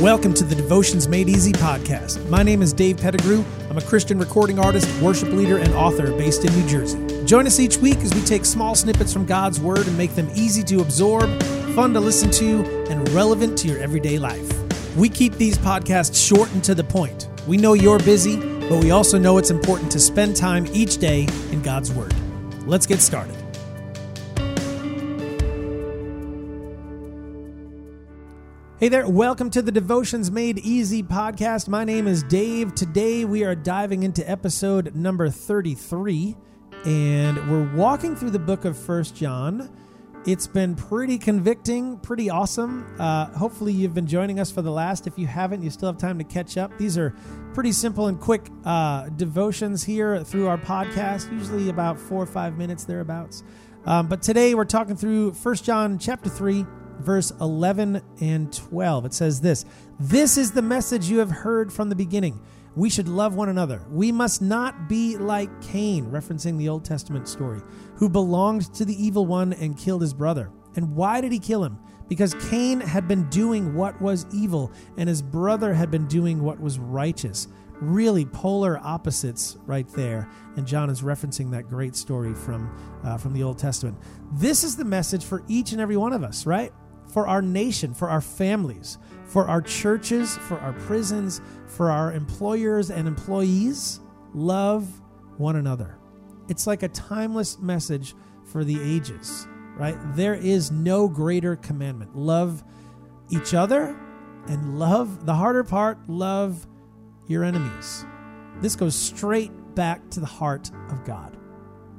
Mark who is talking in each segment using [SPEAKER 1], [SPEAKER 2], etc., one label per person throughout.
[SPEAKER 1] Welcome to the Devotions Made Easy podcast. My name is Dave Pettigrew. I'm a Christian recording artist, worship leader, and author based in New Jersey. Join us each week as we take small snippets from God's Word and make them easy to absorb, fun to listen to, and relevant to your everyday life. We keep these podcasts short and to the point. We know you're busy, but we also know it's important to spend time each day in God's Word. Let's get started. Hey there, welcome to the Devotions Made Easy podcast. My name is Dave. Today we are diving into episode number 33 and we're walking through the book of First John. It's been pretty convicting, pretty awesome. Uh, hopefully, you've been joining us for the last. If you haven't, you still have time to catch up. These are pretty simple and quick uh, devotions here through our podcast, usually about four or five minutes thereabouts. Um, but today we're talking through First John chapter 3 verse 11 and 12. It says this This is the message you have heard from the beginning. We should love one another. We must not be like Cain, referencing the Old Testament story, who belonged to the evil one and killed his brother. And why did he kill him? Because Cain had been doing what was evil, and his brother had been doing what was righteous. Really polar opposites right there. And John is referencing that great story from, uh, from the Old Testament. This is the message for each and every one of us, right? For our nation, for our families, for our churches, for our prisons, for our employers and employees. Love one another. It's like a timeless message for the ages, right? There is no greater commandment. Love each other and love, the harder part, love your enemies. This goes straight back to the heart of God.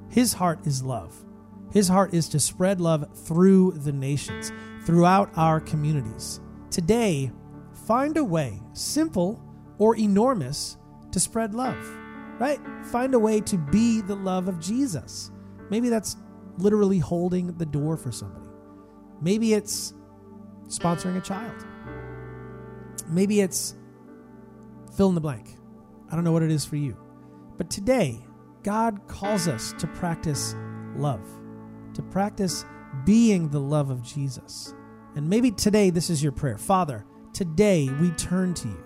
[SPEAKER 1] His heart is love. His heart is to spread love through the nations throughout our communities. Today, find a way, simple or enormous, to spread love, right? Find a way to be the love of Jesus. Maybe that's literally holding the door for somebody. Maybe it's sponsoring a child. Maybe it's fill in the blank. I don't know what it is for you. But today, God calls us to practice love, to practice being the love of Jesus. And maybe today this is your prayer Father, today we turn to you.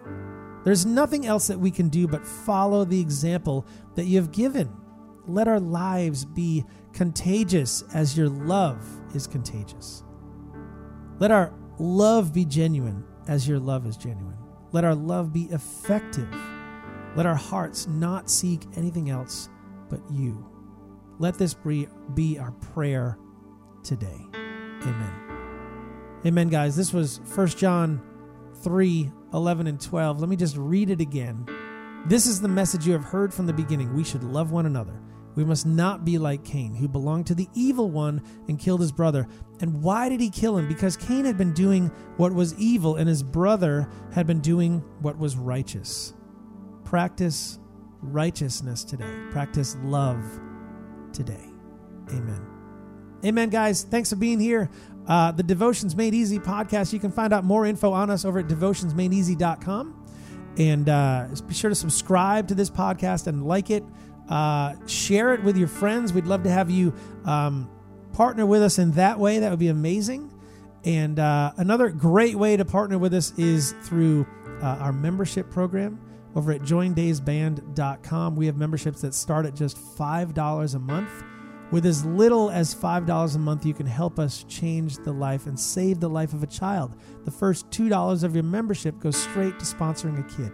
[SPEAKER 1] There's nothing else that we can do but follow the example that you have given. Let our lives be contagious as your love is contagious. Let our love be genuine as your love is genuine. Let our love be effective. Let our hearts not seek anything else but you. Let this be our prayer today. Amen. Amen, guys. This was 1 John 3 11 and 12. Let me just read it again. This is the message you have heard from the beginning. We should love one another. We must not be like Cain, who belonged to the evil one and killed his brother. And why did he kill him? Because Cain had been doing what was evil, and his brother had been doing what was righteous. Practice righteousness today. Practice love today. Amen. Amen, guys. Thanks for being here. Uh, the Devotions Made Easy podcast. You can find out more info on us over at devotionsmadeeasy.com. And uh, be sure to subscribe to this podcast and like it. Uh, share it with your friends. We'd love to have you um, partner with us in that way. That would be amazing. And uh, another great way to partner with us is through uh, our membership program over at joindavesband.com. We have memberships that start at just $5 a month. With as little as $5 a month, you can help us change the life and save the life of a child. The first $2 of your membership goes straight to sponsoring a kid.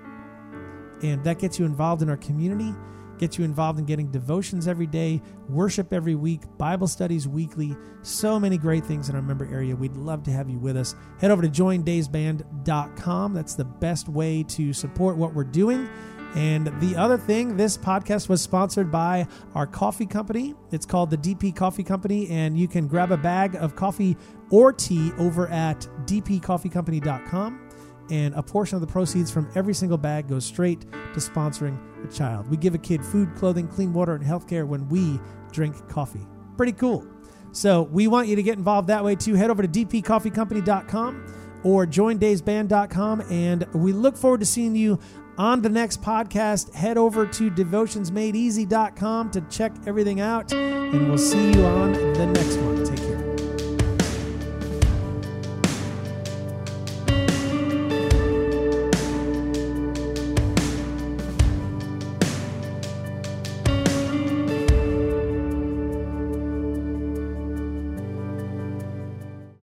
[SPEAKER 1] And that gets you involved in our community, gets you involved in getting devotions every day, worship every week, Bible studies weekly, so many great things in our member area. We'd love to have you with us. Head over to joindavesband.com. That's the best way to support what we're doing. And the other thing, this podcast was sponsored by our coffee company. It's called the DP Coffee Company, and you can grab a bag of coffee or tea over at dpcoffeecompany.com. And a portion of the proceeds from every single bag goes straight to sponsoring a child. We give a kid food, clothing, clean water, and healthcare when we drink coffee. Pretty cool. So we want you to get involved that way too. Head over to dpcoffeecompany.com or joindavesband.com. And we look forward to seeing you on the next podcast, head over to devotionsmadeeasy.com to check everything out, and we'll see you on the next one.